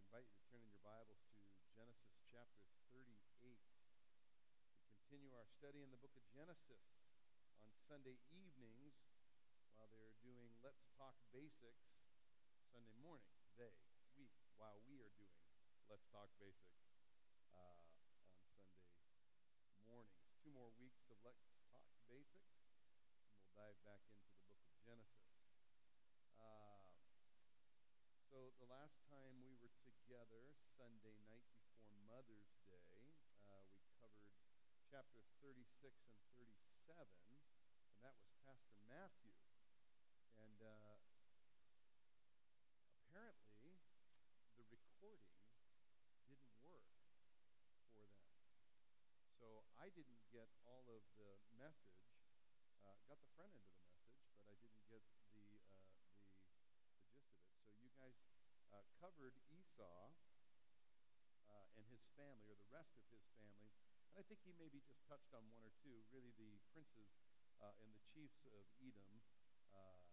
invite you to turn in your Bibles to Genesis chapter 38. We continue our study in the book of Genesis on Sunday evenings while they're doing Let's Talk Basics Sunday morning. They, we, while we are doing Let's Talk Basics uh, on Sunday mornings. Two more weeks of Let's Talk Basics, and we'll dive back into the book of Genesis. Uh, so the last time we were together, Sunday night before Mother's Day, uh, we covered chapter 36 and 37, and that was Pastor Matthew. And uh, apparently, the recording didn't work for them. So I didn't get all of the message. Uh, got the front end of the message, but I didn't get the uh, the the gist of it. So you guys uh, covered Esau uh, and his family, or the rest of his family, and I think he maybe just touched on one or two. Really, the princes uh, and the chiefs of Edom. Uh,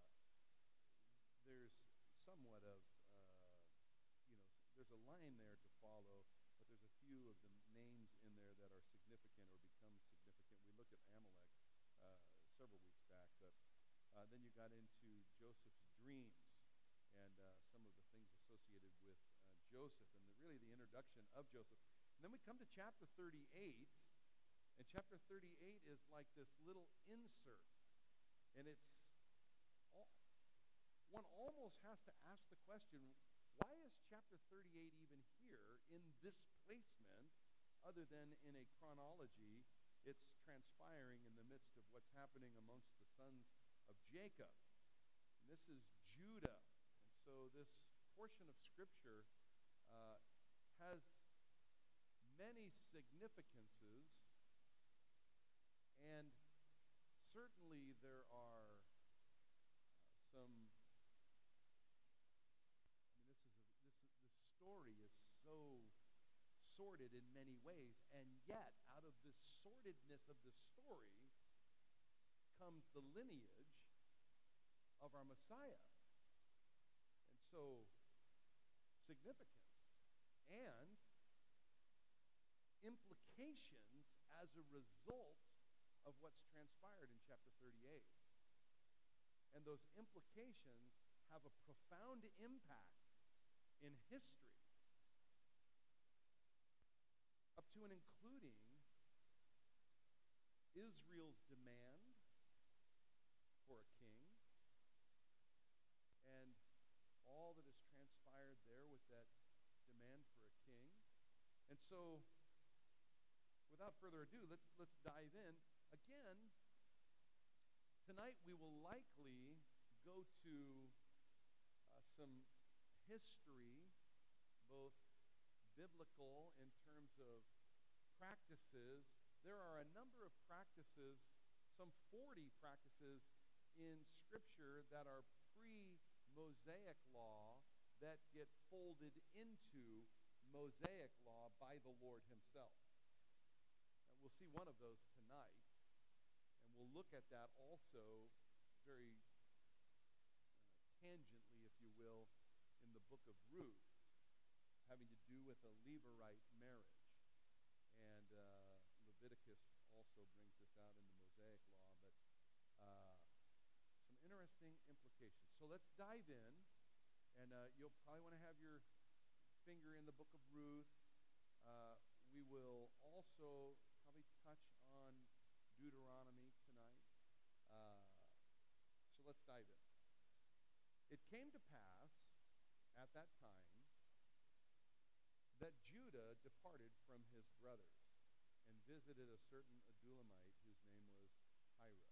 there's somewhat of, uh, you know, there's a line there to follow, but there's a few of the names in there that are significant or become significant. We looked at Amalek uh, several weeks back, but then you got into Joseph's dreams and uh, some of the things associated with uh, Joseph and the, really the introduction of Joseph. And then we come to chapter 38, and chapter 38 is like this little insert. And it's, all, one almost has to ask the question why is chapter 38 even here in this placement other than in a chronology? It's transpiring in the midst of what's happening amongst the sons of Jacob. And this is Judah And so this portion of Scripture uh, has many significances, and certainly there are uh, some. I mean, this is a, this this story is so sordid in many ways, and yet out of the sordidness of the story comes the lineage of our Messiah. And so, significance and implications as a result of what's transpired in chapter 38. And those implications have a profound impact in history, up to and including Israel's demand for a king and all that has transpired there with that demand for a king. And so, without further ado, let's, let's dive in. Again, tonight we will likely go to uh, some history, both biblical in terms of practices. There are a number of practices, some 40 practices in Scripture that are pre Mosaic law that get folded into Mosaic law by the Lord Himself. And we'll see one of those tonight, and we'll look at that also very uh, tangently, if you will, in the book of Ruth, having to do with a Levirate marriage. And uh, Leviticus also brings this out in the Mosaic law, but uh, some interesting implications. So let's dive in, and uh, you'll probably want to have your finger in the book of Ruth. Uh, we will also probably touch on Deuteronomy tonight. Uh, so let's dive in. It came to pass at that time that Judah departed from his brothers and visited a certain Adullamite whose name was Hira.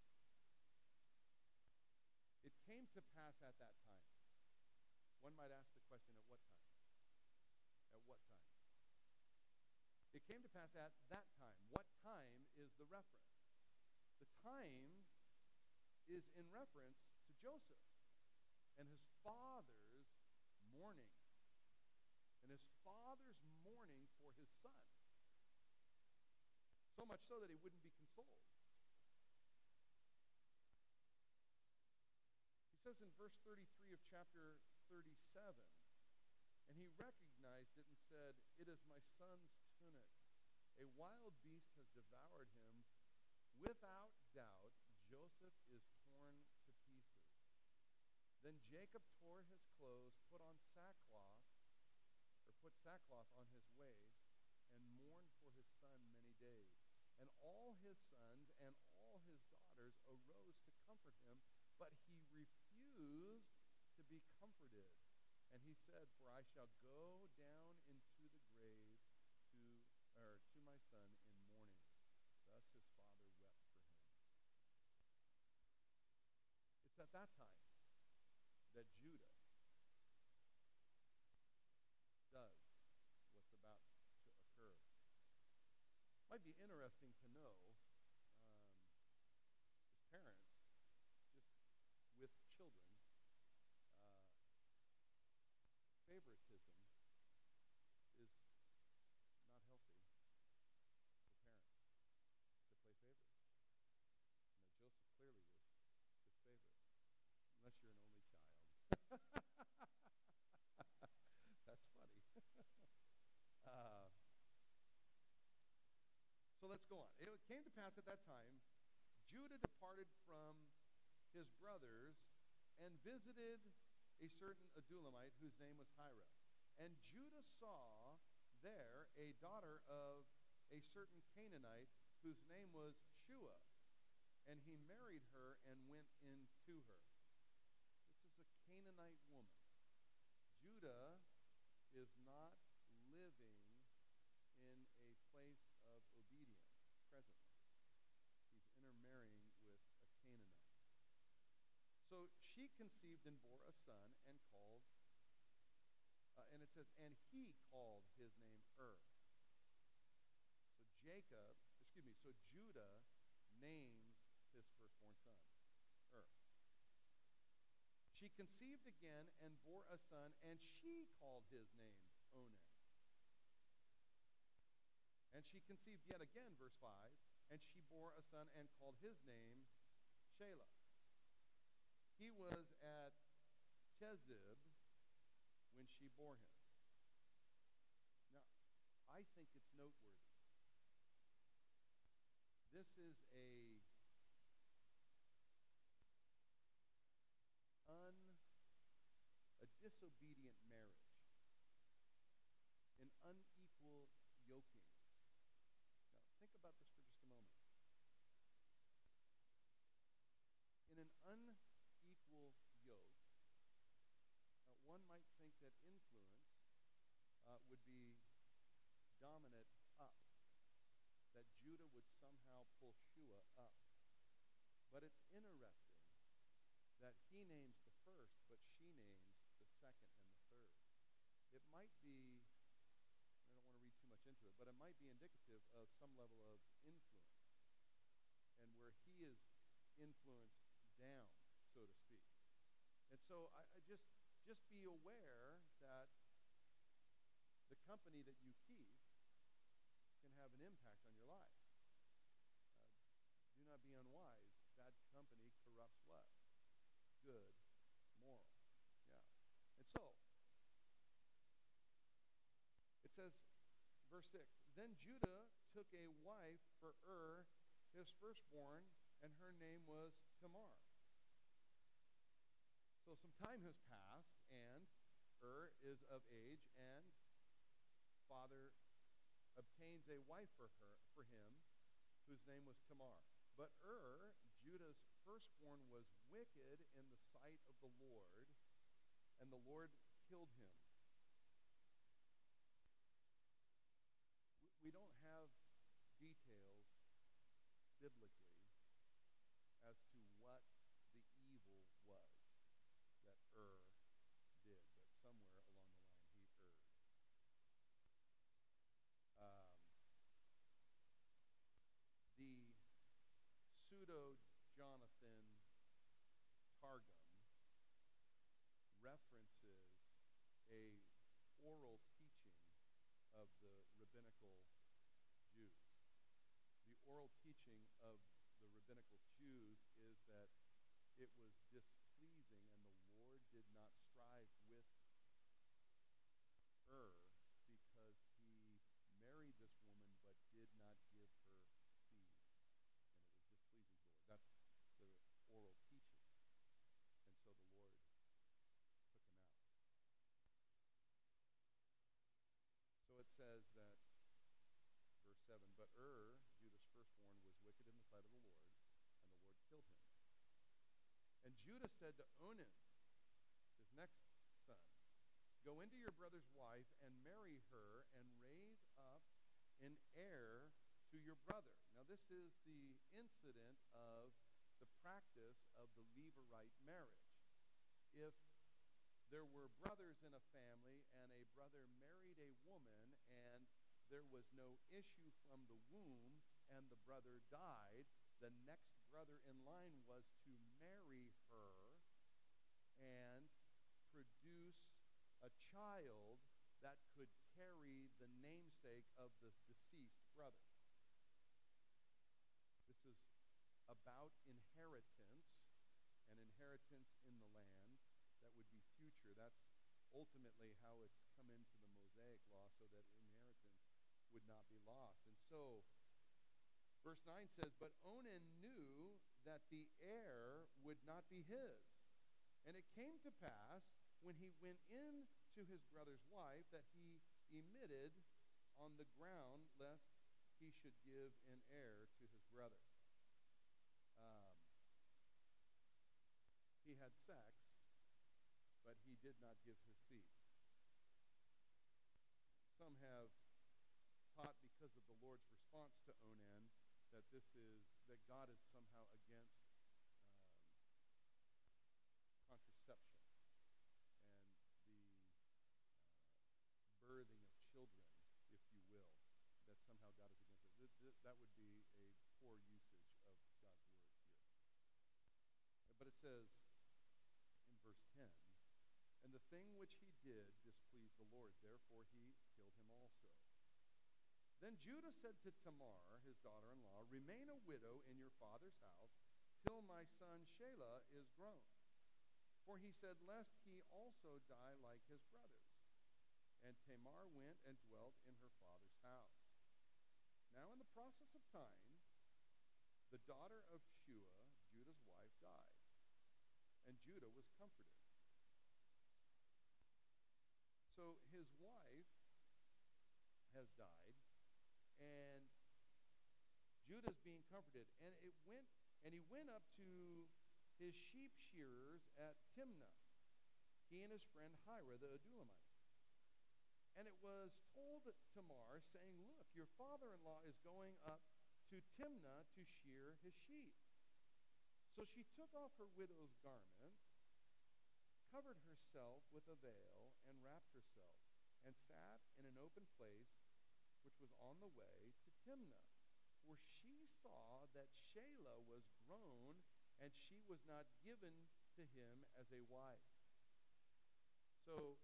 It came to pass at that time. One might ask the question at what time? At what time? It came to pass at that time. What time is the reference? The time is in reference to Joseph and his father's mourning. And his father's mourning for his son. So much so that he wouldn't be consoled. He says in verse 33 of chapter 37 And he recognized it and said, It is my son's tunic. A wild beast has devoured him. Without doubt, Joseph is torn to pieces. Then Jacob tore his clothes, put on sackcloth, or put sackcloth on his waist, and mourned for his son many days. And all his sons and all his daughters arose to comfort him, but he refused to be comforted. And he said, For I shall go down into the grave to, or to my son in mourning. Thus his father wept for him. It's at that time that Judah does what's about to occur. Might be interesting to know um, as parents, just with children, uh, favoritism is not healthy for parents to play favorites. Know, Joseph clearly was his favorite, unless you're an only child. That's funny. uh, so let's go on. It came to pass at that time, Judah departed from his brothers and visited a certain Adullamite whose name was Hira. And Judah saw there a daughter of a certain Canaanite whose name was Shua. And he married her and went in to her. This is a Canaanite woman. Judah is not living in a place of obedience presently. He's intermarrying. So she conceived and bore a son and called, uh, and it says, and he called his name Er. So Jacob, excuse me, so Judah names his firstborn son, Er. She conceived again and bore a son, and she called his name Onan. And she conceived yet again, verse 5, and she bore a son and called his name Shelah. He was at Chezib when she bore him. Now, I think it's noteworthy. This is a un a disobedient marriage. An unequal yoking. Now, think about this for just a moment. In an un equal yoke, uh, one might think that influence uh, would be dominant up, that Judah would somehow pull Shua up. But it's interesting that he names the first, but she names the second and the third. It might be, I don't want to read too much into it, but it might be indicative of some level of influence and where he is influenced down so to speak. And so I, I just just be aware that the company that you keep can have an impact on your life. Uh, do not be unwise. Bad company corrupts what? Good, moral. Yeah. And so, it says, verse 6 Then Judah took a wife for Ur, his firstborn, and her name was Tamar. So some time has passed, and Ur is of age, and father obtains a wife for her for him, whose name was Tamar. But Ur, Judah's firstborn, was wicked in the sight of the Lord, and the Lord killed him. We don't have details biblically as to what the evil was that Ur did, but somewhere along the line he erred. Um, the pseudo Jonathan Targum references a oral teaching of the rabbinical Jews. The oral teaching of the rabbinical Jews is that it was displeasing and the Lord did not strive says that, verse 7, but Ur, Judah's firstborn, was wicked in the sight of the Lord, and the Lord killed him. And Judah said to Onan, his next son, Go into your brother's wife and marry her and raise up an heir to your brother. Now, this is the incident of the practice of the Levirate marriage. If there were brothers in a family and a brother married a woman there was no issue from the womb and the brother died, the next brother in line was to marry her and produce a child that could carry the namesake of the deceased brother. This is about inheritance and inheritance in the land that would be future. That's ultimately how it's come into the Mosaic law so that inheritance would not be lost. And so, verse 9 says, But Onan knew that the heir would not be his. And it came to pass when he went in to his brother's wife that he emitted on the ground lest he should give an heir to his brother. Um, he had sex, but he did not give his seed. Some have taught because of the Lord's response to Onan that this is that God is somehow against um, contraception and the uh, birthing of children, if you will, that somehow God is against it. Th- th- that would be a poor usage of God's word here. But it says in verse 10, and the thing which he did displeased the Lord, therefore he killed him also. Then Judah said to Tamar, his daughter in law, Remain a widow in your father's house till my son Shelah is grown. For he said, Lest he also die like his brothers. And Tamar went and dwelt in her father's house. Now, in the process of time, the daughter of Shua, Judah's wife, died, and Judah was comforted. So his wife has died, and Judah's being comforted. And it went and he went up to his sheep shearers at Timnah, he and his friend Hira the Adullamite. And it was told Tamar, saying, Look, your father-in-law is going up to Timnah to shear his sheep. So she took off her widow's garments, covered herself with a veil, and wrapped herself, and sat in an open place which was on the way to Timnah. For she saw that Shelah was grown, and she was not given to him as a wife. So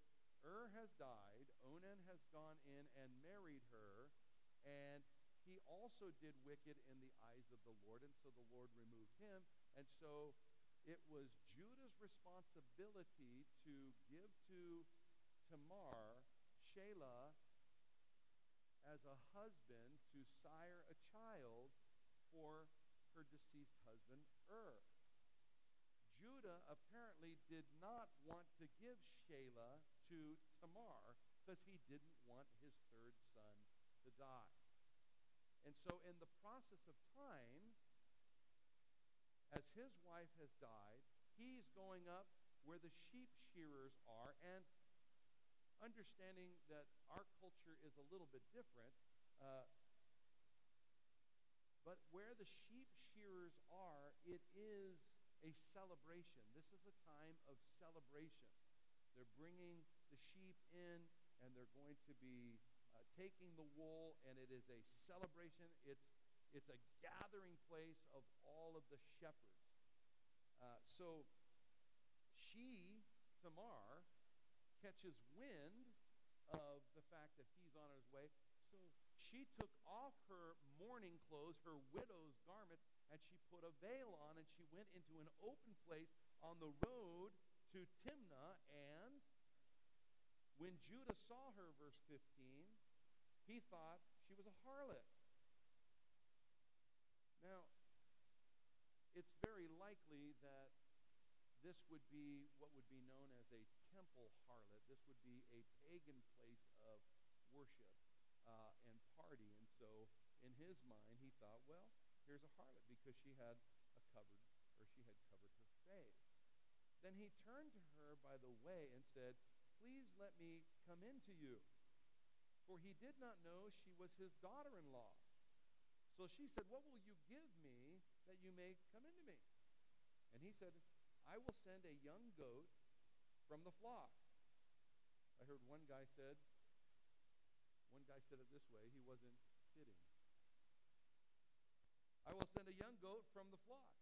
Ur has died, Onan has gone in and married her, and he also did wicked in the eyes of the Lord, and so the Lord removed him. And so it was Judah's responsibility to give to Tamar Shelah as a husband to sire a child for her deceased husband Ur. Judah apparently did not want to give Shelah to Tamar because he didn't want his third son to die. And so, in the process of time, as his wife has died, he's going up where the sheep shearers are and understanding that our culture is a little bit different. Uh, but where the sheep shearers are, it is a celebration. This is a time of celebration. They're bringing the sheep in, and they're going to be uh, taking the wool, and it is a celebration. It's, it's a gathering place of all of the shepherds. Uh, so she, Tamar, catches wind of the fact that he's on his way. So she took off her mourning clothes, her widow's garments, and she put a veil on, and she went into an open place on the road to Timnah. And when Judah saw her, verse 15, he thought she was a harlot. Now, it's very likely that this would be what would be known as a temple harlot. This would be a pagan place of worship. uh, and party. And so, in his mind, he thought, well, here's a harlot because she had a covered, or she had covered her face. Then he turned to her by the way and said, Please let me come in to you. For he did not know she was his daughter in law. So she said, What will you give me that you may come into me? And he said, I will send a young goat from the flock. I heard one guy said, one guy said it this way, he wasn't kidding. I will send a young goat from the flock.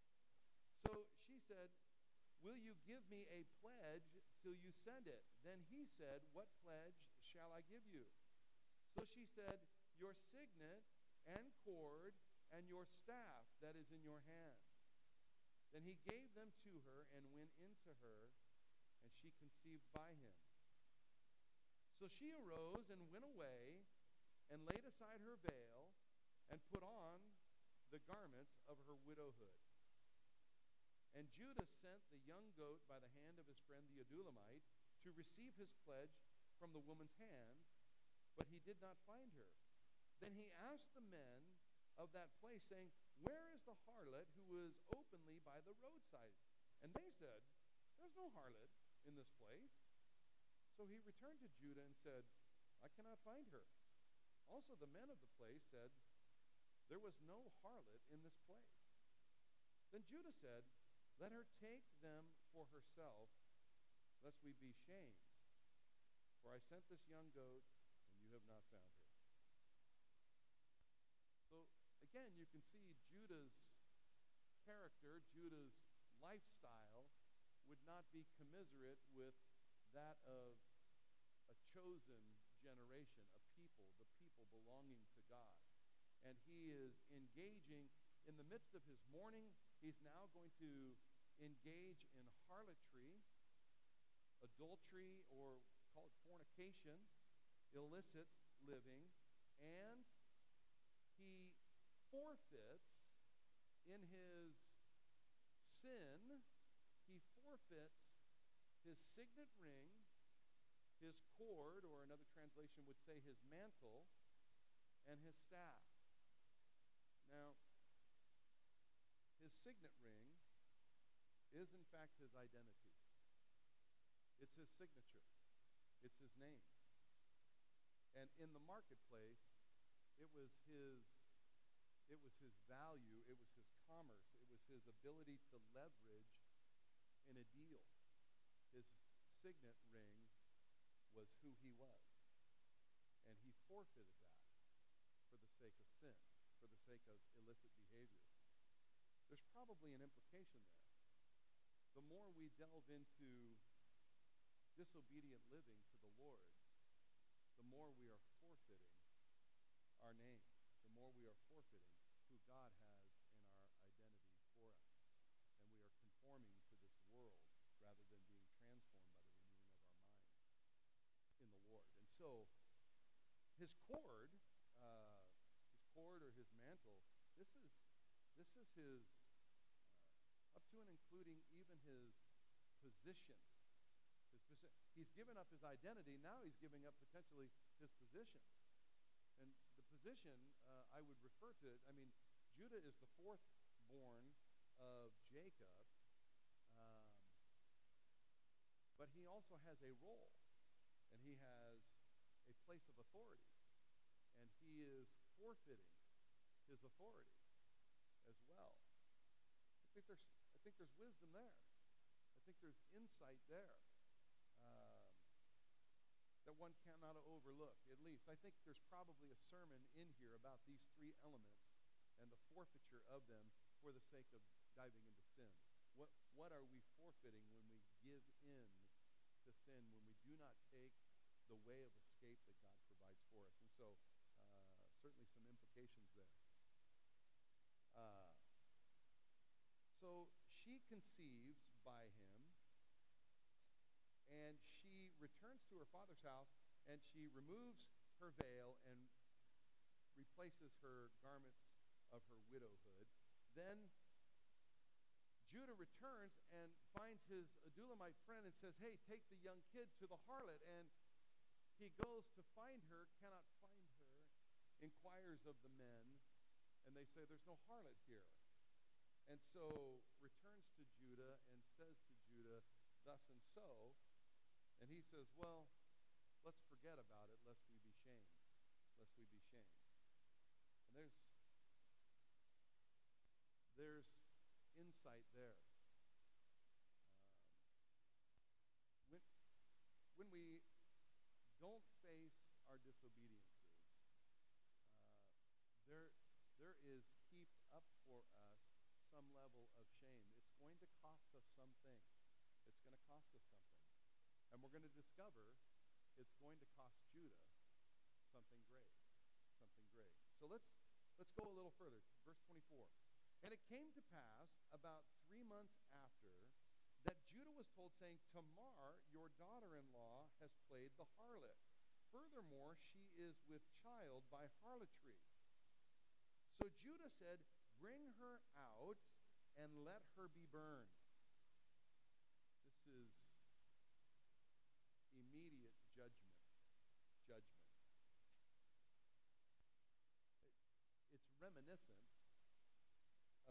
So she said, Will you give me a pledge till you send it? Then he said, What pledge shall I give you? So she said, Your signet and cord and your staff that is in your hand. Then he gave them to her and went into her, and she conceived by him. So she arose and went away and laid aside her veil and put on the garments of her widowhood. And Judah sent the young goat by the hand of his friend the Adullamite to receive his pledge from the woman's hand, but he did not find her. Then he asked the men of that place, saying, Where is the harlot who was openly by the roadside? And they said, There's no harlot in this place. So he returned to Judah and said, I cannot find her. Also, the men of the place said, There was no harlot in this place. Then Judah said, let her take them for herself, lest we be shamed. For I sent this young goat, and you have not found her. So, again, you can see Judah's character, Judah's lifestyle, would not be commiserate with that of a chosen generation, a people, the people belonging to God. And he is engaging in the midst of his mourning. He's now going to engage in harlotry, adultery, or call it fornication, illicit living, and he forfeits in his sin, he forfeits his signet ring, his cord, or another translation would say his mantle, and his staff. Now, his signet ring is, in fact, his identity. It's his signature, it's his name. And in the marketplace, it was his it was his value, it was his commerce, it was his ability to leverage in a deal. His signet ring was who he was. And he forfeited that for the sake of sin, for the sake of illicit behavior. There's probably an implication there the more we delve into disobedient living to the Lord, the more we are forfeiting our name, the more we are forfeiting God has in our identity for us. And we are conforming to this world rather than being transformed by the renewing of our mind in the Lord. And so, his cord, uh, his cord or his mantle, this is this is his up to and including even his position. His. He's given up his identity. Now he's giving up potentially his position. And the position, uh, I would refer to it, I mean, Judah is the fourth born of Jacob, um, but he also has a role, and he has a place of authority, and he is forfeiting his authority as well. I think there's I think there's wisdom there. I think there's insight there um, that one cannot overlook, at least. I think there's probably a sermon in here about these three elements and the forfeiture of them for the sake of diving into sin. What, what are we forfeiting when we give in to sin, when we do not take the way of escape that God provides for us? And so, uh, certainly some implications there. Uh, so she conceives by him, and she returns to her father's house, and she removes her veil and replaces her garments of her widowhood. Then Judah returns and finds his Adullamite friend and says, Hey, take the young kid to the harlot. And he goes to find her, cannot find her, inquires of the men, and they say, There's no harlot here. And so returns to Judah and says to Judah, Thus and so. And he says, Well, let's forget about it, lest we be shamed. Lest we be shamed. And there's there's insight there. Um, when, when we don't face our disobediences, uh, there, there is heaped up for us some level of shame. It's going to cost us something. It's going to cost us something. And we're going to discover it's going to cost Judah something great. Something great. So let's let's go a little further. Verse 24. And it came to pass about three months after that Judah was told, saying, Tamar, your daughter in law, has played the harlot. Furthermore, she is with child by harlotry. So Judah said, Bring her out and let her be burned. This is immediate judgment. Judgment. It's reminiscent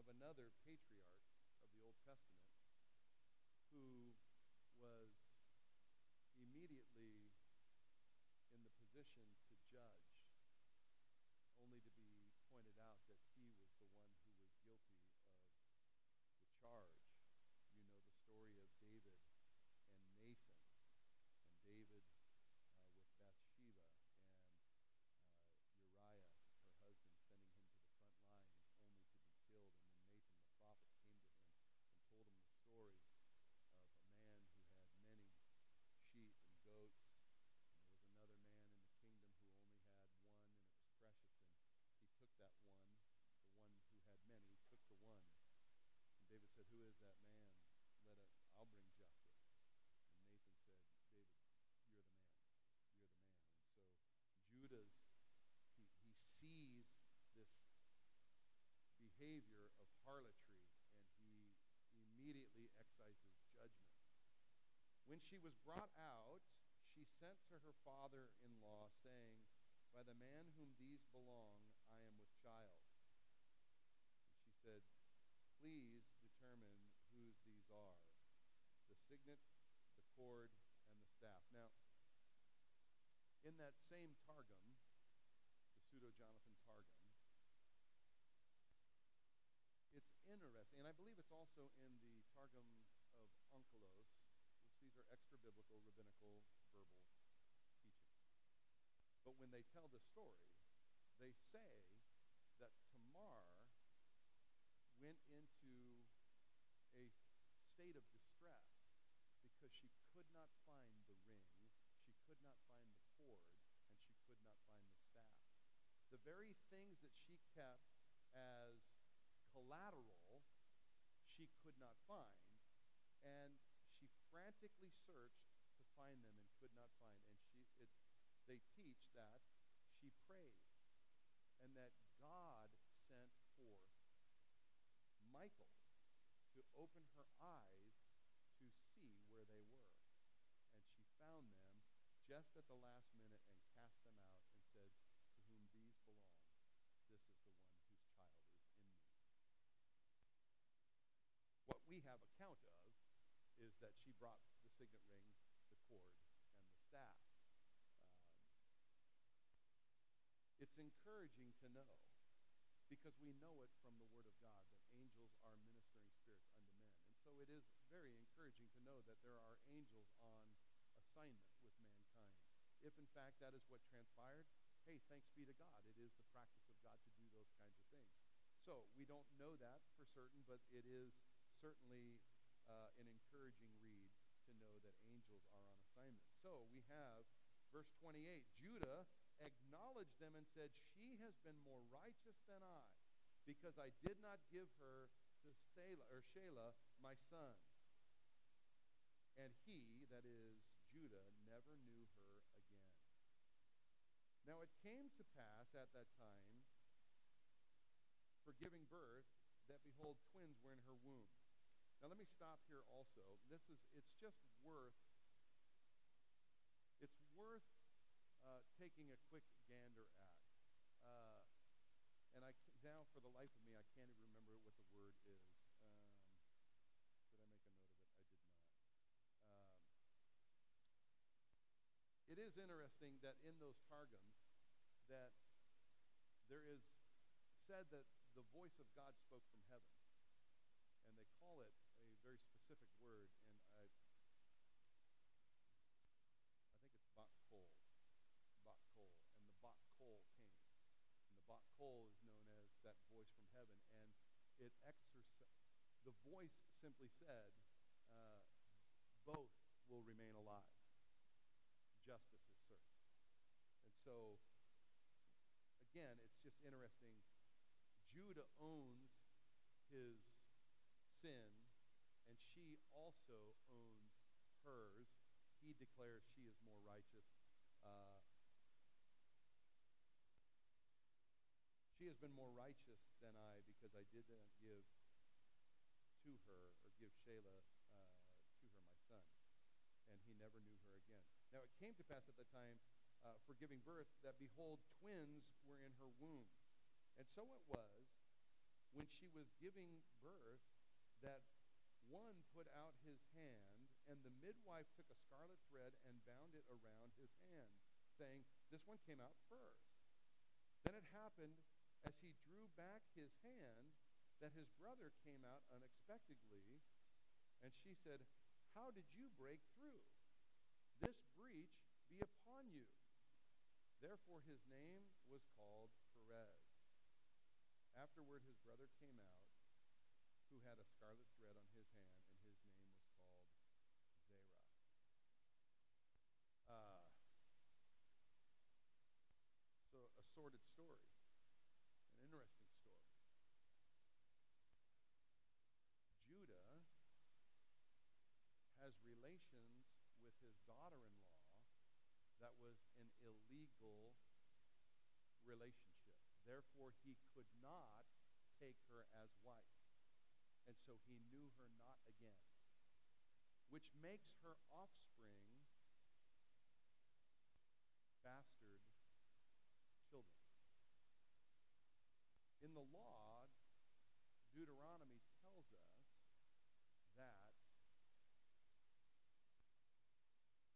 another patriarch of the Old Testament who was immediately in the position to judge, only to be pointed out that he was the one who was guilty of the charge. You know the story of David and Nathan, and David uh, with Bathsheba that one, the one who had many, took the one. And David said, Who is that man? Let it, I'll bring justice. And Nathan said, David, you're the man. You're the man. And so Judah's, he, he sees this behavior of harlotry and he immediately excises judgment. When she was brought out, she sent to her father in law, saying, By the man whom these belong, I am with child. And she said, Please determine whose these are the signet, the cord, and the staff. Now, in that same Targum, the Pseudo Jonathan Targum, it's interesting, and I believe it's also in the Targum of Onkelos, extra biblical, rabbinical, verbal teaching. But when they tell the story, they say that Tamar went into a state of distress because she could not find the ring, she could not find the cord, and she could not find the staff. The very things that she kept as collateral, she could not find, and frantically searched to find them and could not find. And she, it, they teach that she prayed and that God sent forth Michael to open her eyes to see where they were. And she found them just at the last minute and cast them out and said, To whom these belong, this is the one whose child is in me. What we have account of is that she brought the signet ring, the cord, and the staff. Um, it's encouraging to know because we know it from the Word of God that angels are ministering spirits unto men. And so it is very encouraging to know that there are angels on assignment with mankind. If in fact that is what transpired, hey, thanks be to God. It is the practice of God to do those kinds of things. So we don't know that for certain, but it is certainly uh, an encouraging read to know that angels are on assignment. So we have verse 28 Judah acknowledged them and said, She has been more righteous than I, because I did not give her to Selah, or Shelah, my son. And he, that is Judah, never knew her again. Now it came to pass at that time, for giving birth, that behold, twins were in her womb. Now let me stop here also. This is it's just worth it's worth uh, taking a quick gander at. Uh, and I now, for the life of me, I can't even remember what the word is. Um, did I make a note of it? I did not. Um, it is interesting that in those targums, that there is said that the voice of God spoke from heaven, and they call it a very specific word, and I, I think it's bak kol, bak kol, and the bak kol came, bak kol is known as that voice from heaven, and it exercise. The voice simply said, uh, "Both will remain alive. Justice is served." And so, again, it's just interesting. Judah owns his sin, and she also owns hers. He declares she is more righteous. Uh, she has been more righteous than I because I did not give to her or give Shelah uh, to her my son. And he never knew her again. Now it came to pass at the time uh, for giving birth that behold, twins were in her womb. And so it was when she was giving birth that one put out his hand, and the midwife took a scarlet thread and bound it around his hand, saying, This one came out first. Then it happened as he drew back his hand that his brother came out unexpectedly, and she said, How did you break through? This breach be upon you. Therefore his name was called Perez. Afterward his brother came out, who had a scarlet thread on his hand, and his name was called Zerah. Uh, so a sordid story, an interesting story. Judah has relations with his daughter-in-law that was an illegal relationship. Therefore, he could not take her as wife. And so he knew her not again, which makes her offspring bastard children. In the law, Deuteronomy tells us that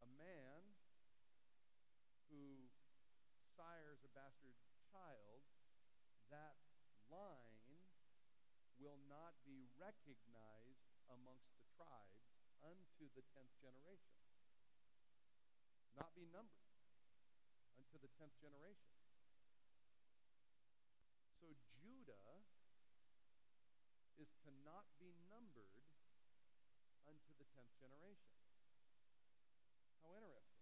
a man sires a bastard child, that line will not be recognized amongst the tribes unto the tenth generation. Not be numbered unto the tenth generation. So Judah is to not be numbered unto the tenth generation. How interesting.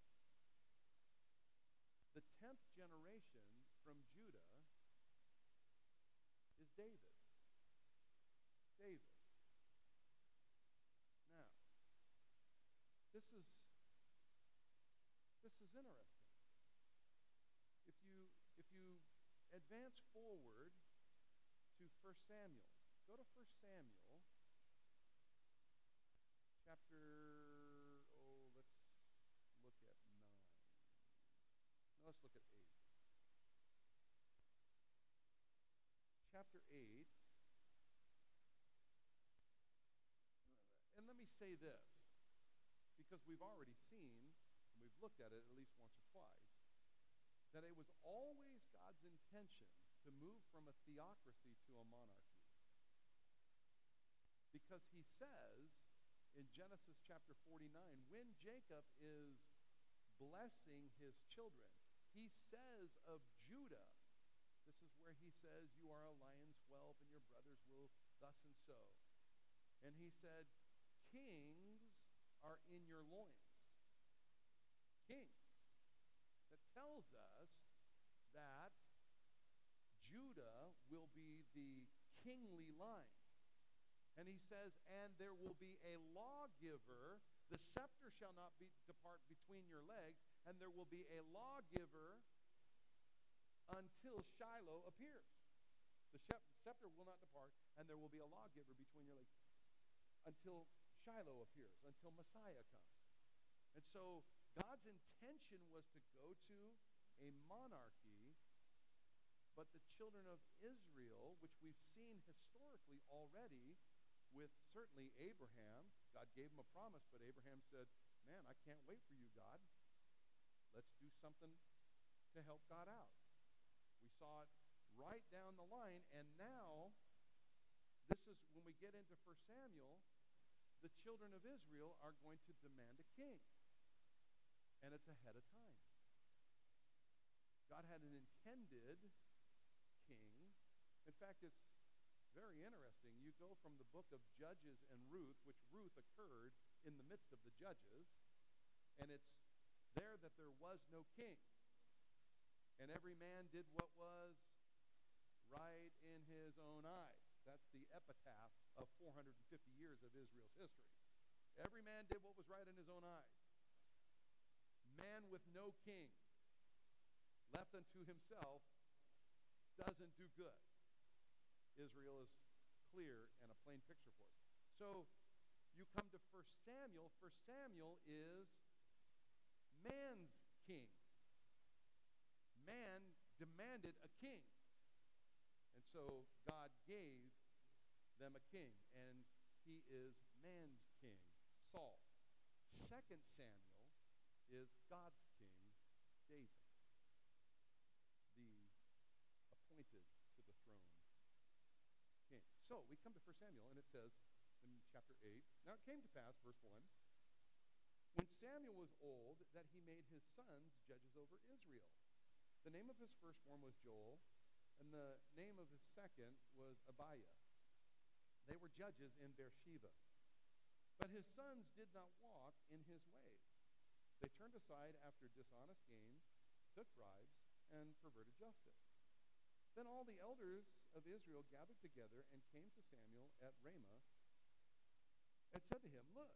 Tenth generation from Judah is David. David. Now, this is this is interesting. If you if you advance forward to 1 Samuel, go to 1 Samuel chapter oh let's look at 9. No, let's look at 8. Chapter 8 And let me say this, because we've already seen, and we've looked at it at least once or twice, that it was always God's intention to move from a theocracy to a monarchy. Because he says in Genesis chapter 49, when Jacob is blessing his children, he says of Judah, this is where he says, You are a lion's whelp, and your brothers will thus and so. And he said, Kings are in your loins. Kings. That tells us that Judah will be the kingly line. And he says, and there will be a lawgiver. The scepter shall not be, depart between your legs, and there will be a lawgiver until Shiloh appears. The scepter will not depart, and there will be a lawgiver between your legs until Shiloh appears, until Messiah comes. And so God's intention was to go to a monarchy But the children of Israel, which we've seen historically already with certainly Abraham, God gave him a promise, but Abraham said, Man, I can't wait for you, God. Let's do something to help God out. We saw it right down the line, and now this is when we get into 1 Samuel, the children of Israel are going to demand a king. And it's ahead of time. God had an intended king. In fact, it's very interesting. You go from the book of Judges and Ruth, which Ruth occurred in the midst of the Judges, and it's there that there was no king. And every man did what was right in his own eyes. That's the epitaph of 450 years of Israel's history. Every man did what was right in his own eyes. Man with no king, left unto himself, doesn't do good. Israel is clear and a plain picture for us. So you come to 1 Samuel. 1 Samuel is man's king. Man demanded a king. And so God gave them a king, and he is man's king, Saul. Second Samuel is God's king, David, the appointed to the throne king. So we come to 1 Samuel, and it says in chapter 8, Now it came to pass, verse 1, when Samuel was old, that he made his sons judges over Israel. The name of his firstborn was Joel, and the name of his second was Abiah. They were judges in Beersheba. But his sons did not walk in his ways. They turned aside after dishonest gain, took bribes, and perverted justice. Then all the elders of Israel gathered together and came to Samuel at Ramah and said to him, Look,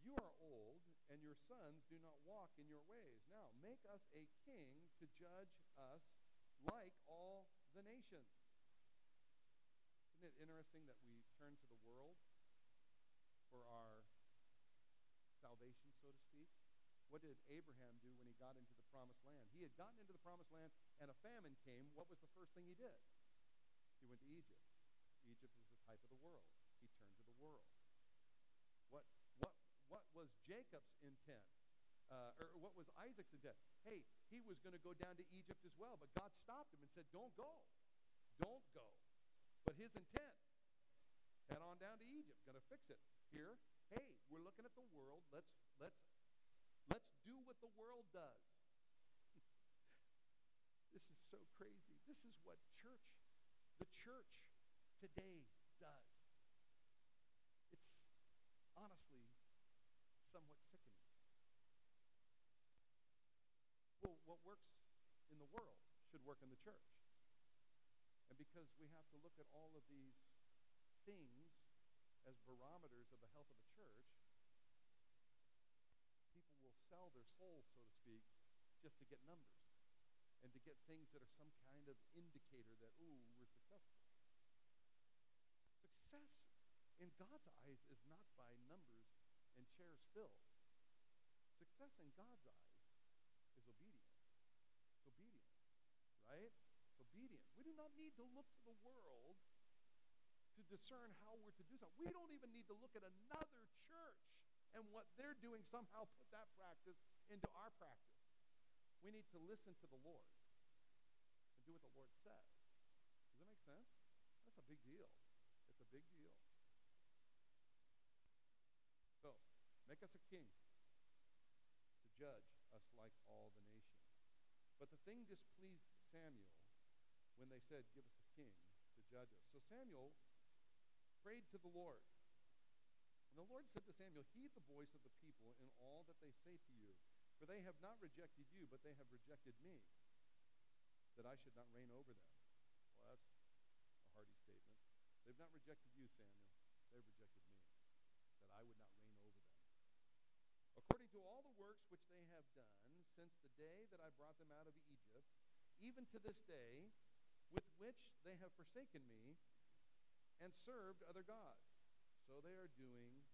you are old, and your sons do not walk in your ways. Now, make us a king to judge us like all the nations. Isn't it interesting that we turn to the world for our salvation, so to speak? What did Abraham do when he got into the promised land? He had gotten into the promised land and a famine came. What was the first thing he did? He went to Egypt. Egypt was the type of the world. He turned to the world. What, was Jacob's intent? Uh, or what was Isaac's intent? Hey, he was going to go down to Egypt as well, but God stopped him and said, Don't go. Don't go. But his intent, head on down to Egypt, going to fix it. Here, hey, we're looking at the world. Let's, let's Let's do what the world does. this is so crazy. This is what church, the church today does. It's honestly somewhat sickening. Well, what works in the world should work in the church. And because we have to look at all of these things as barometers of the health of the church, people will sell their souls, so to speak, just to get numbers and to get things that are some kind of indicator that, ooh, we're successful. Success in God's eyes is not by numbers and chairs filled. Success in God's eyes is obedience. It's obedience, right? It's obedience. We do not need to look to the world to discern how we're to do something. We don't even need to look at another church and what they're doing somehow put that practice into our practice. We need to listen to the Lord and do what the Lord says. Does that make sense? That's a big deal. It's a big deal. So, make us a king to judge us like all the nations. But the thing displeased Samuel when they said, Give us a king to judge us. So Samuel prayed to the Lord. And the Lord said to Samuel, Heed the voice of the people in all that they say to you, for they have not rejected you, but they have rejected me, that I should not reign over them. Well, that's a hearty statement. They've not rejected you, Samuel. They've rejected me, that I would not reign over them. According to all the works which they have done since the day that I brought them out of Egypt, even to this day, with which they have forsaken me and served other gods so they are doing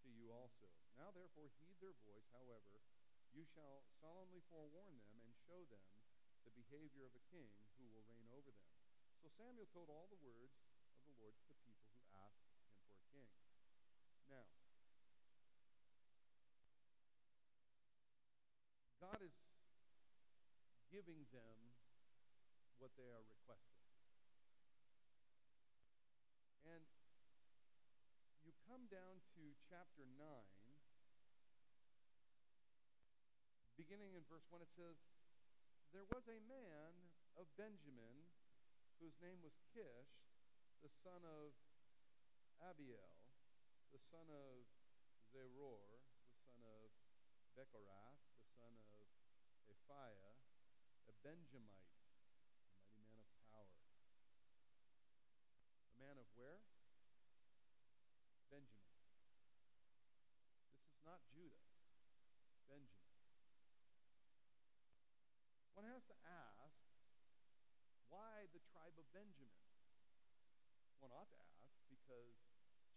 to you also. Now, therefore, heed their voice. However, you shall solemnly forewarn them and show them the behavior of a king who will reign over them. So Samuel told all the words of the Lord to the people who asked him for a king. Now, God is giving them what they are requesting. And you come down to chapter 9, beginning in verse 1, it says, There was a man of Benjamin whose name was Kish, the son of Abiel, the son of Zeror, the son of Bechorath, the son of Ephiah, a Benjamite, a mighty man of power. A man of where? Benjamin. This is not Judah, it's Benjamin. One has to ask, why the tribe of Benjamin? One ought to ask because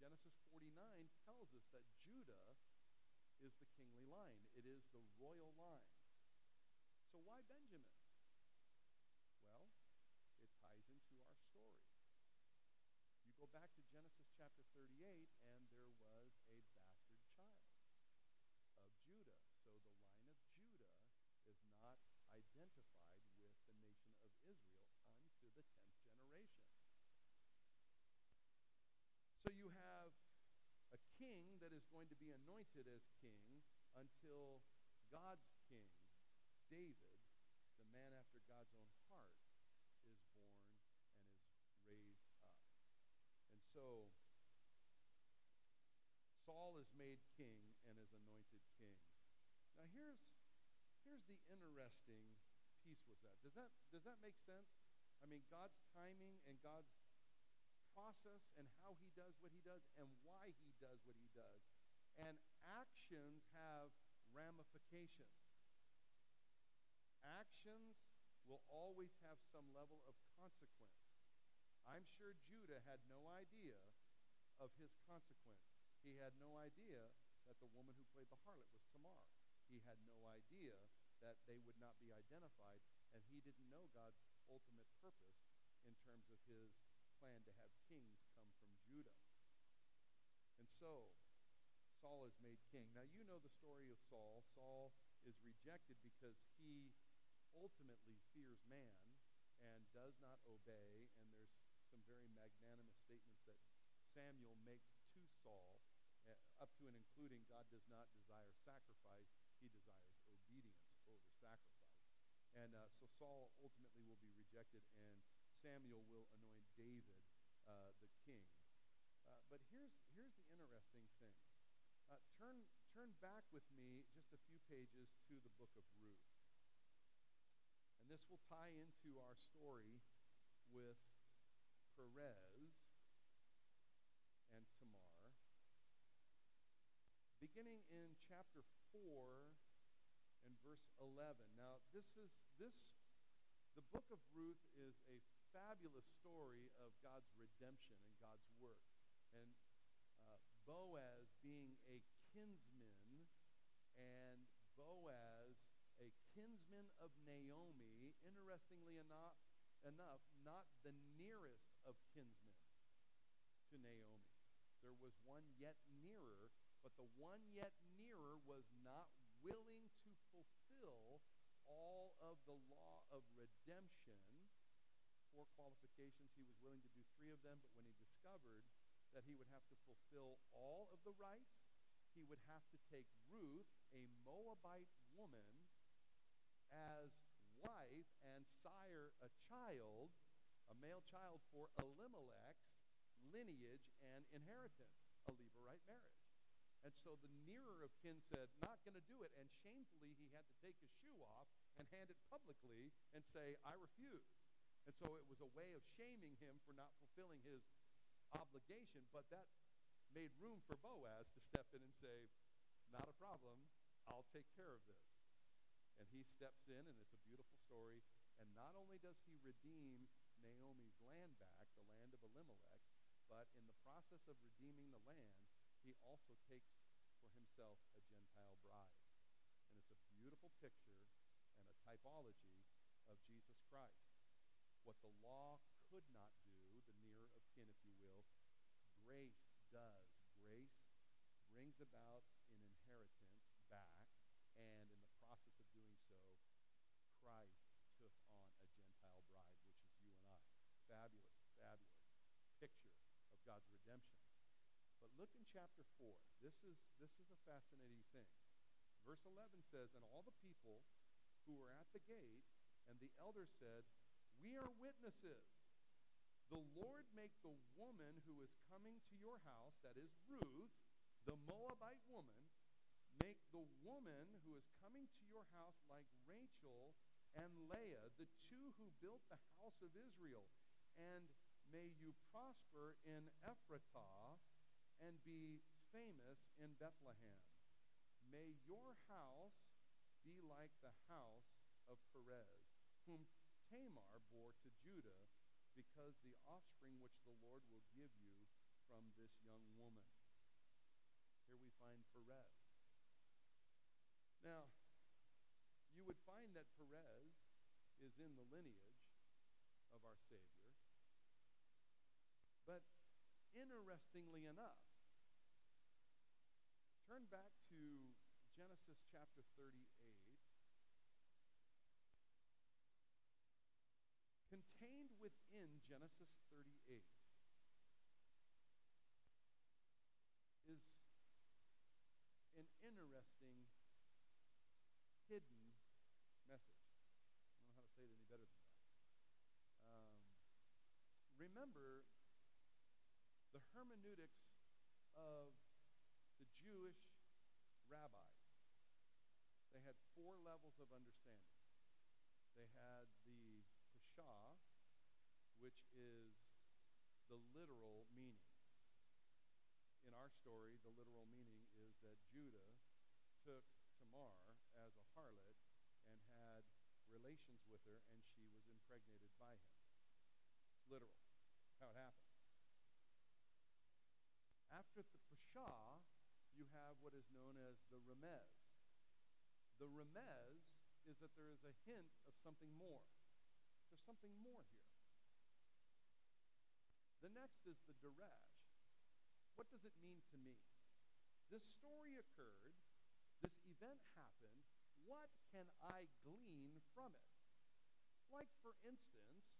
Genesis 49 tells us that Judah is the kingly line, it is the royal line. So why Benjamin? Well, it ties into our story. You go back to Genesis chapter 38, and there was a bastard child of Judah. So the line of Judah is not identified with the nation of Israel unto the 10th generation. So you have a king that is going to be anointed as king until God's king, David, the man after God's own heart, is born and is raised up. And so Saul is made king and is anointed king. Now here's here's the interesting piece with that. Does that does that make sense? I mean God's timing and God's process and how he does what he does and why he does what he does. And actions have ramifications. Actions will always have some level of consequence. I'm sure Judah had no idea of his consequence. He had no idea that the woman who played the harlot was Tamar. He had no idea that they would not be identified, and he didn't know God's ultimate purpose in terms of his plan to have kings come from Judah. And so, Saul is made king. Now, you know the story of Saul. Saul is rejected because he ultimately fears man and does not obey, and there's some very magnanimous statements that Samuel makes to Saul, up to and including God does not desire sacrifice, he desires obedience over sacrifice. And uh, so Saul ultimately will be rejected, and Samuel will anoint David uh, the king. Uh, but here's, here's the interesting thing. Uh, turn, turn back with me just a few pages to the book of Ruth. And this will tie into our story with Perez and Tamar. Beginning in chapter 4 and verse 11. Now, this is this the book of Ruth is a fabulous story of God's redemption and God's work. And uh, Boaz being a kinsman, and Boaz a kinsman of Naomi, interestingly enough, enough, not the nearest of kinsmen to Naomi. There was one yet nearer, but the one yet nearer was not willing to fulfill all of the law of redemption four qualifications. He was willing to do three of them, but when he discovered that he would have to fulfill all of the rights, he would have to take Ruth, a Moabite woman, as wife and sire a child, a male child for Elimelech's lineage and inheritance, a Levirate marriage. And so the nearer of kin said, not going to do it. And shamefully, he had to take his shoe off and hand it publicly and say, I refuse. And so it was a way of shaming him for not fulfilling his obligation, but that made room for Boaz to step in and say, Not a problem, I'll take care of this. And he steps in, and it's a beautiful story. And not only does he redeem Naomi's land back, the land of Elimelech, but in the process of redeeming the land, he also takes for himself a Gentile bride. And it's a beautiful picture and a typology of Jesus Christ. What the law could not do, the near of kin, if you will, grace does. Grace brings about an inheritance back, and in the process of doing so, Christ took on a Gentile bride, which is you and I. Fabulous, fabulous picture of God's redemption. Look in chapter 4. This is, this is a fascinating thing. Verse 11 says, And all the people who were at the gate and the elders said, We are witnesses. The Lord make the woman who is coming to your house, that is Ruth, the Moabite woman, make the woman who is coming to your house like Rachel and Leah, the two who built the house of Israel. And may you prosper in Ephrathah and be famous in Bethlehem. May your house be like the house of Perez, whom Tamar bore to Judah, because the offspring which the Lord will give you from this young woman. Here we find Perez. Now, you would find that Perez is in the lineage of our Savior. But interestingly enough, turn back to Genesis chapter 38. Contained within Genesis 38 is an interesting hidden message. I don't know how to say it any better than that. Um, remember the hermeneutics of Jewish rabbis. They had four levels of understanding. They had the Pesha, which is the literal meaning. In our story, the literal meaning is that Judah took Tamar as a harlot and had relations with her, and she was impregnated by him. It's literal. How it happened. After the Pesha, you have what is known as the Remez. The Remez is that there is a hint of something more. There's something more here. The next is the Deresh. What does it mean to me? This story occurred, this event happened. What can I glean from it? Like, for instance,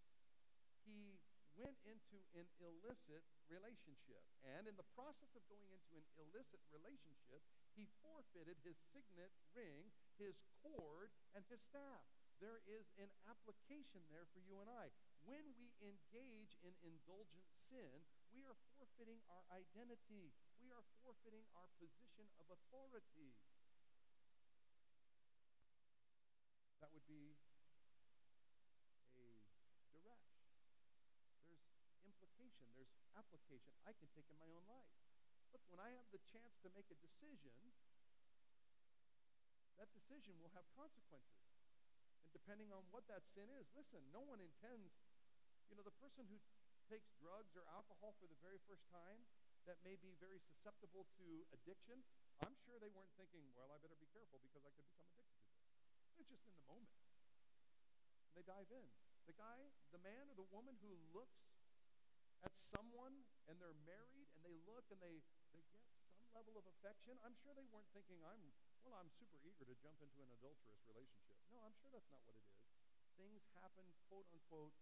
he went into an illicit relationship. And in the process of going into an illicit relationship, he forfeited his signet ring, his cord, and his staff. There is an application there for you and I. When we engage in indulgent sin, we are forfeiting our identity. We are forfeiting our position of authority. That would be there's application I can take in my own life. Look, when I have the chance to make a decision, that decision will have consequences. And depending on what that sin is, listen, no one intends, you know, the person who takes drugs or alcohol for the very first time that may be very susceptible to addiction, I'm sure they weren't thinking, well, I better be careful because I could become addicted to this. It's just in the moment. And they dive in. The guy, the man or the woman who looks at someone and they're married and they look and they, they get some level of affection, I'm sure they weren't thinking, I'm, well, I'm super eager to jump into an adulterous relationship. No, I'm sure that's not what it is. Things happen, quote unquote,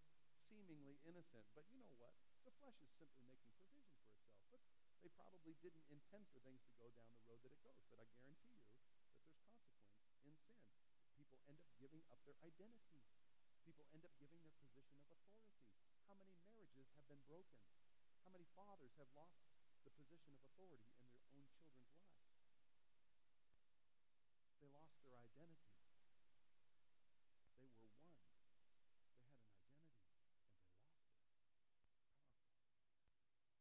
seemingly innocent. But you know what? The flesh is simply making provision for itself. But they probably didn't intend for things to go down the road that it goes. But I guarantee you that there's consequence in sin. People end up giving up their identity. People end up giving their position of authority. How many marriages have been broken? How many fathers have lost the position of authority in their own children's lives? They lost their identity. They were one. They had an identity, and they lost it. Powerful.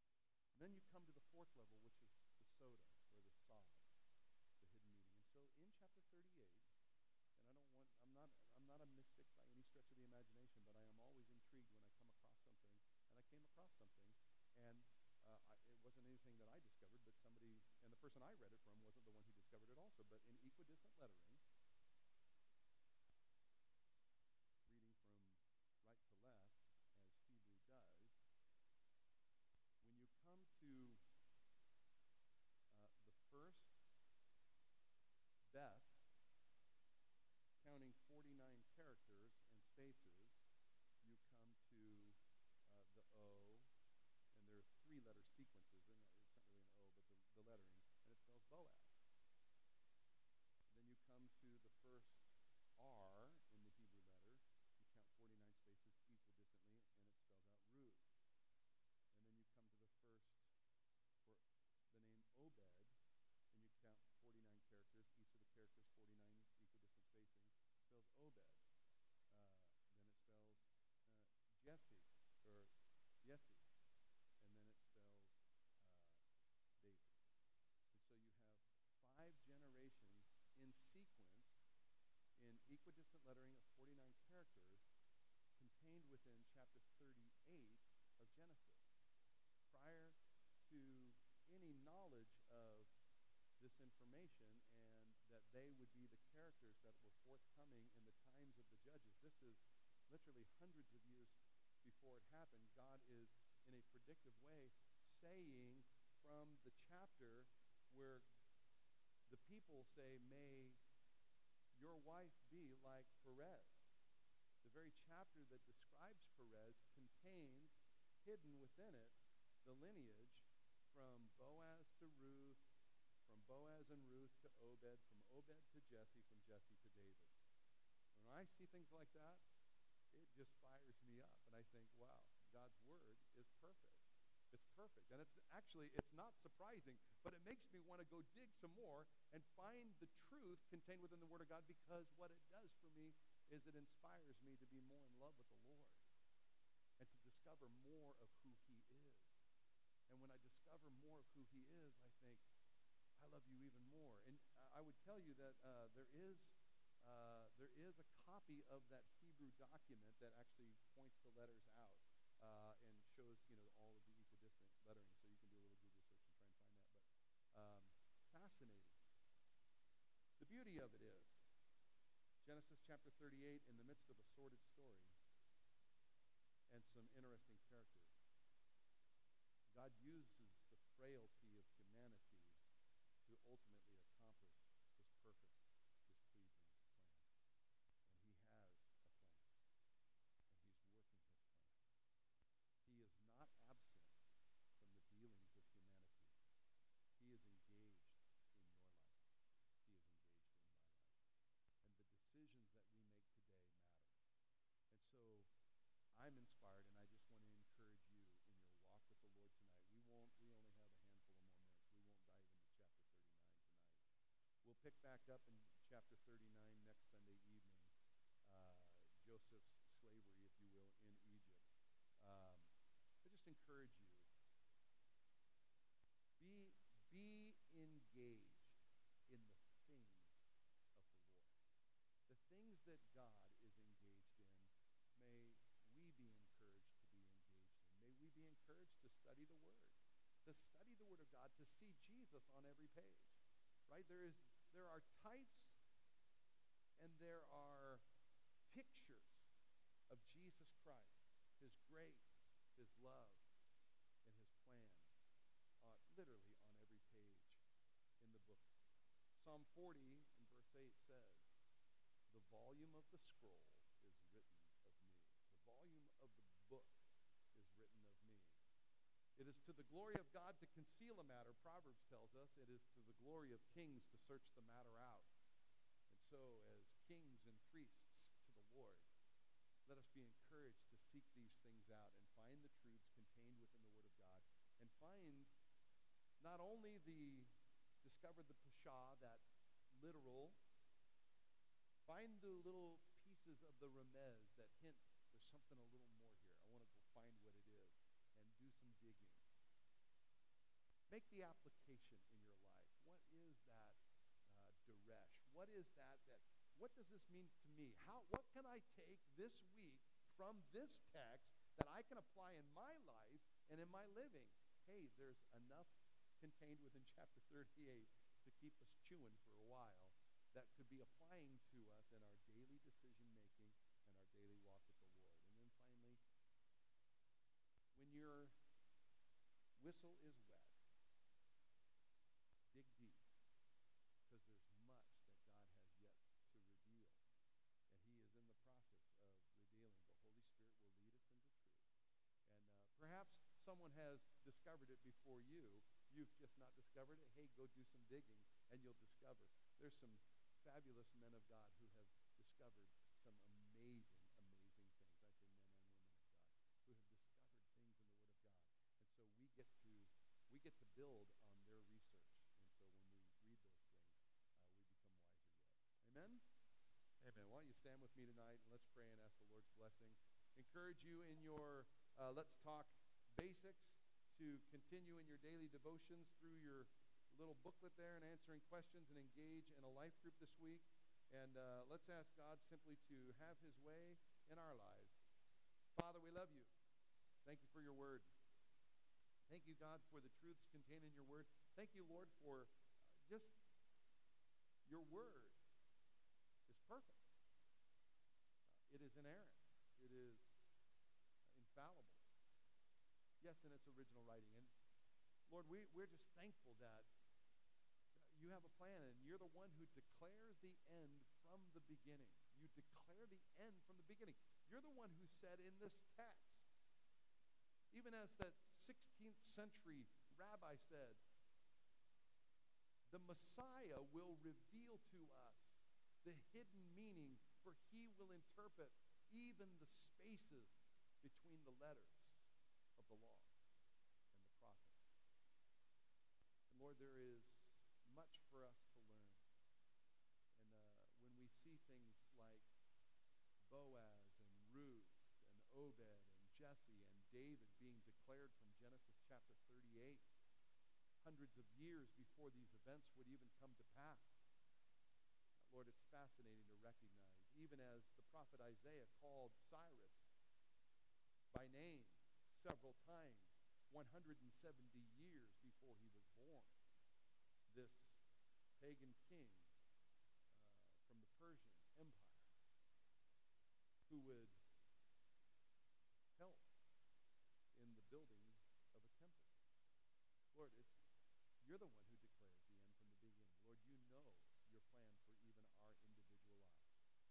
And then you come to the fourth level, which is the soda, or the sod, the hidden meaning. And so in chapter 38, and I don't want, I'm not, I'm not a mystic by any stretch of the imagination, but I, it wasn't anything that I discovered, but somebody, and the person I read it from wasn't the one who discovered it also, but in equidistant lettering, reading from right to left, as Hebrew does, when you come to uh, the first Beth, counting 49 characters and spaces, Boaz. Then you come to the first R in the Hebrew letter. You count 49 spaces equidistantly, and it spells out Ruth. And then you come to the first for the name Obed, and you count 49 characters. Each of the characters 49 equidistant spacing spells Obed. Uh, then it spells uh, Jesse or Jesse, and then it spells uh, David. And so you have five generations in sequence in equidistant lettering of 49 characters contained within chapter 38 of Genesis. Prior to any knowledge of this information and that they would be the characters that were forthcoming in the times of the judges. This is literally hundreds of years before it happened. God is, in a predictive way, saying from the chapter where the people say, May your wife be like Perez. The very chapter that describes Perez contains, hidden within it, the lineage from Boaz to Ruth, from Boaz and Ruth to Obed, from Obed to Jesse, from Jesse to David. When I see things like that, it just fires me up. And I think, wow, God's word is perfect. Perfect. And it's actually, it's not surprising, but it makes me want to go dig some more and find the truth contained within the Word of God because what it does for me is it inspires me to be more in love with the Lord and to discover more of who He is. And when I discover more of who He is, I think, I love you even more. And I would tell you that uh, there is uh, there is a copy of that Hebrew document that actually points the letters out uh, and shows you know all of the equidistant lettering. So you can do a little Google search and try and find that. But um, fascinating. The beauty of it is Genesis chapter 38 in the midst of a sordid story and some interesting characters. God uses the frailty of humanity to ultimately accomplish his perfect, his pleasing plan. And he has a plan. And he's working his plan. He is not absent from the dealings of humanity. He is engaged in your life. He is engaged in my life. And the decisions that we make today matter. And so I'm inspired, and I just want to encourage you in your walk with the Lord tonight. We won't. We only have a handful of more minutes. We won't dive into chapter 39 tonight. We'll pick back up in chapter 39 next Sunday evening. Uh, Joseph's slavery, if you will, in Egypt. Um, I just encourage you. Be be engaged in the things of the Lord. The things that God is engaged in. May we be encouraged to be engaged in. May we be encouraged to study the Word, to study the Word of God, to see Jesus on every page. Right? There is there are types and there are pictures of Jesus Christ, his grace, his love, and his plan, uh, literally on every page in the book. Psalm 40 in verse 8 says, The volume of the scroll is written of me The volume of the book is written of me. It is to the glory of God to conceal a matter, Proverbs tells us. It is to the glory of kings to search the matter out. And so, as kings and priests to the Lord, let us be encouraged to seek these things out and find the truths contained within the Word of God and find not only the discover the Pesha, that literal, find the little pieces of the remez that hint there's something a little more here. I want to go find what it is and do some digging. Make the application in your life. What is that uh, Deresh? What is that that what does this mean to me? How what can I take this week from this text that I can apply in my life and in my living? Hey, there's enough contained within chapter 38 to keep us chewing for a while that could be applying to us in our daily decision making and our daily walk with the Lord. And then finally, when your whistle is wet, dig deep because there's much that God has yet to reveal. And He is in the process of revealing. Someone has discovered it before you. You've just not discovered it. Hey, go do some digging and you'll discover. There's some fabulous men of God who have discovered some amazing, amazing things. I say men and women of God who have discovered things in the Word of God. And so we get to we get to build on their research. And so when we read those things, uh, we become wiser yet. Amen? Amen. Why don't you stand with me tonight and let's pray and ask the Lord's blessing. Encourage you in your uh, Let's Talk basics to continue in your daily devotions through your little booklet there and answering questions and engage in a life group this week. And uh, let's ask God simply to have his way in our lives. Father, we love you. Thank you for your word. Thank you, God, for the truths contained in your word. Thank you, Lord, for uh, just your word is perfect. It is inerrant. It is infallible. Yes, in its original writing. And Lord, we, we're just thankful that you have a plan and you're the one who declares the end from the beginning. You declare the end from the beginning. You're the one who said in this text, even as that 16th century rabbi said, the Messiah will reveal to us the hidden meaning, for he will interpret even the spaces between the letters the law and the prophets. And Lord, there is much for us to learn. And uh, when we see things like Boaz and Ruth and Obed and Jesse and David being declared from Genesis chapter 38, hundreds of years before these events would even come to pass. Lord, it's fascinating to recognize, even as the prophet Isaiah called Cyrus by name several times, 170 years before he was born, this pagan king uh, from the Persian Empire who would help in the building of a temple. Lord, it's you're the one who declares the end from the beginning. Lord, you know your plan for even our individual lives.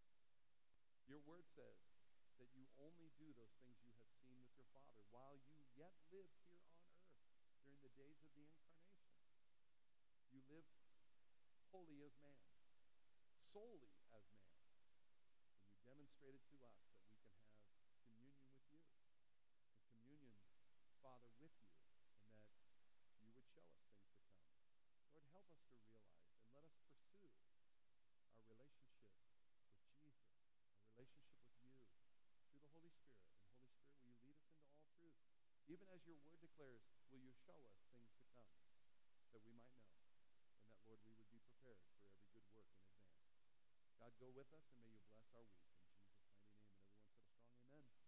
Your word says that you only do those things you have your Father while you yet lived here on earth during the days of the incarnation. You lived holy as man, solely as man. And you demonstrated to us that we can have communion with you. And communion, Father, with you. And that you would show us things to come. Lord, help us to realize and let us pursue our relationship with Jesus, our relationship with you through the Holy Spirit. And Holy Spirit, will you lead us into all truth? Even as your word declares, will you show us things to come that we might know? And that, Lord, we would be prepared for every good work in advance. God, go with us, and may you bless our week. In Jesus' mighty name. And everyone said a strong amen.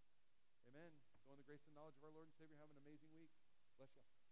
Amen. Go in the grace and knowledge of our Lord and Savior. Have an amazing week. Bless you.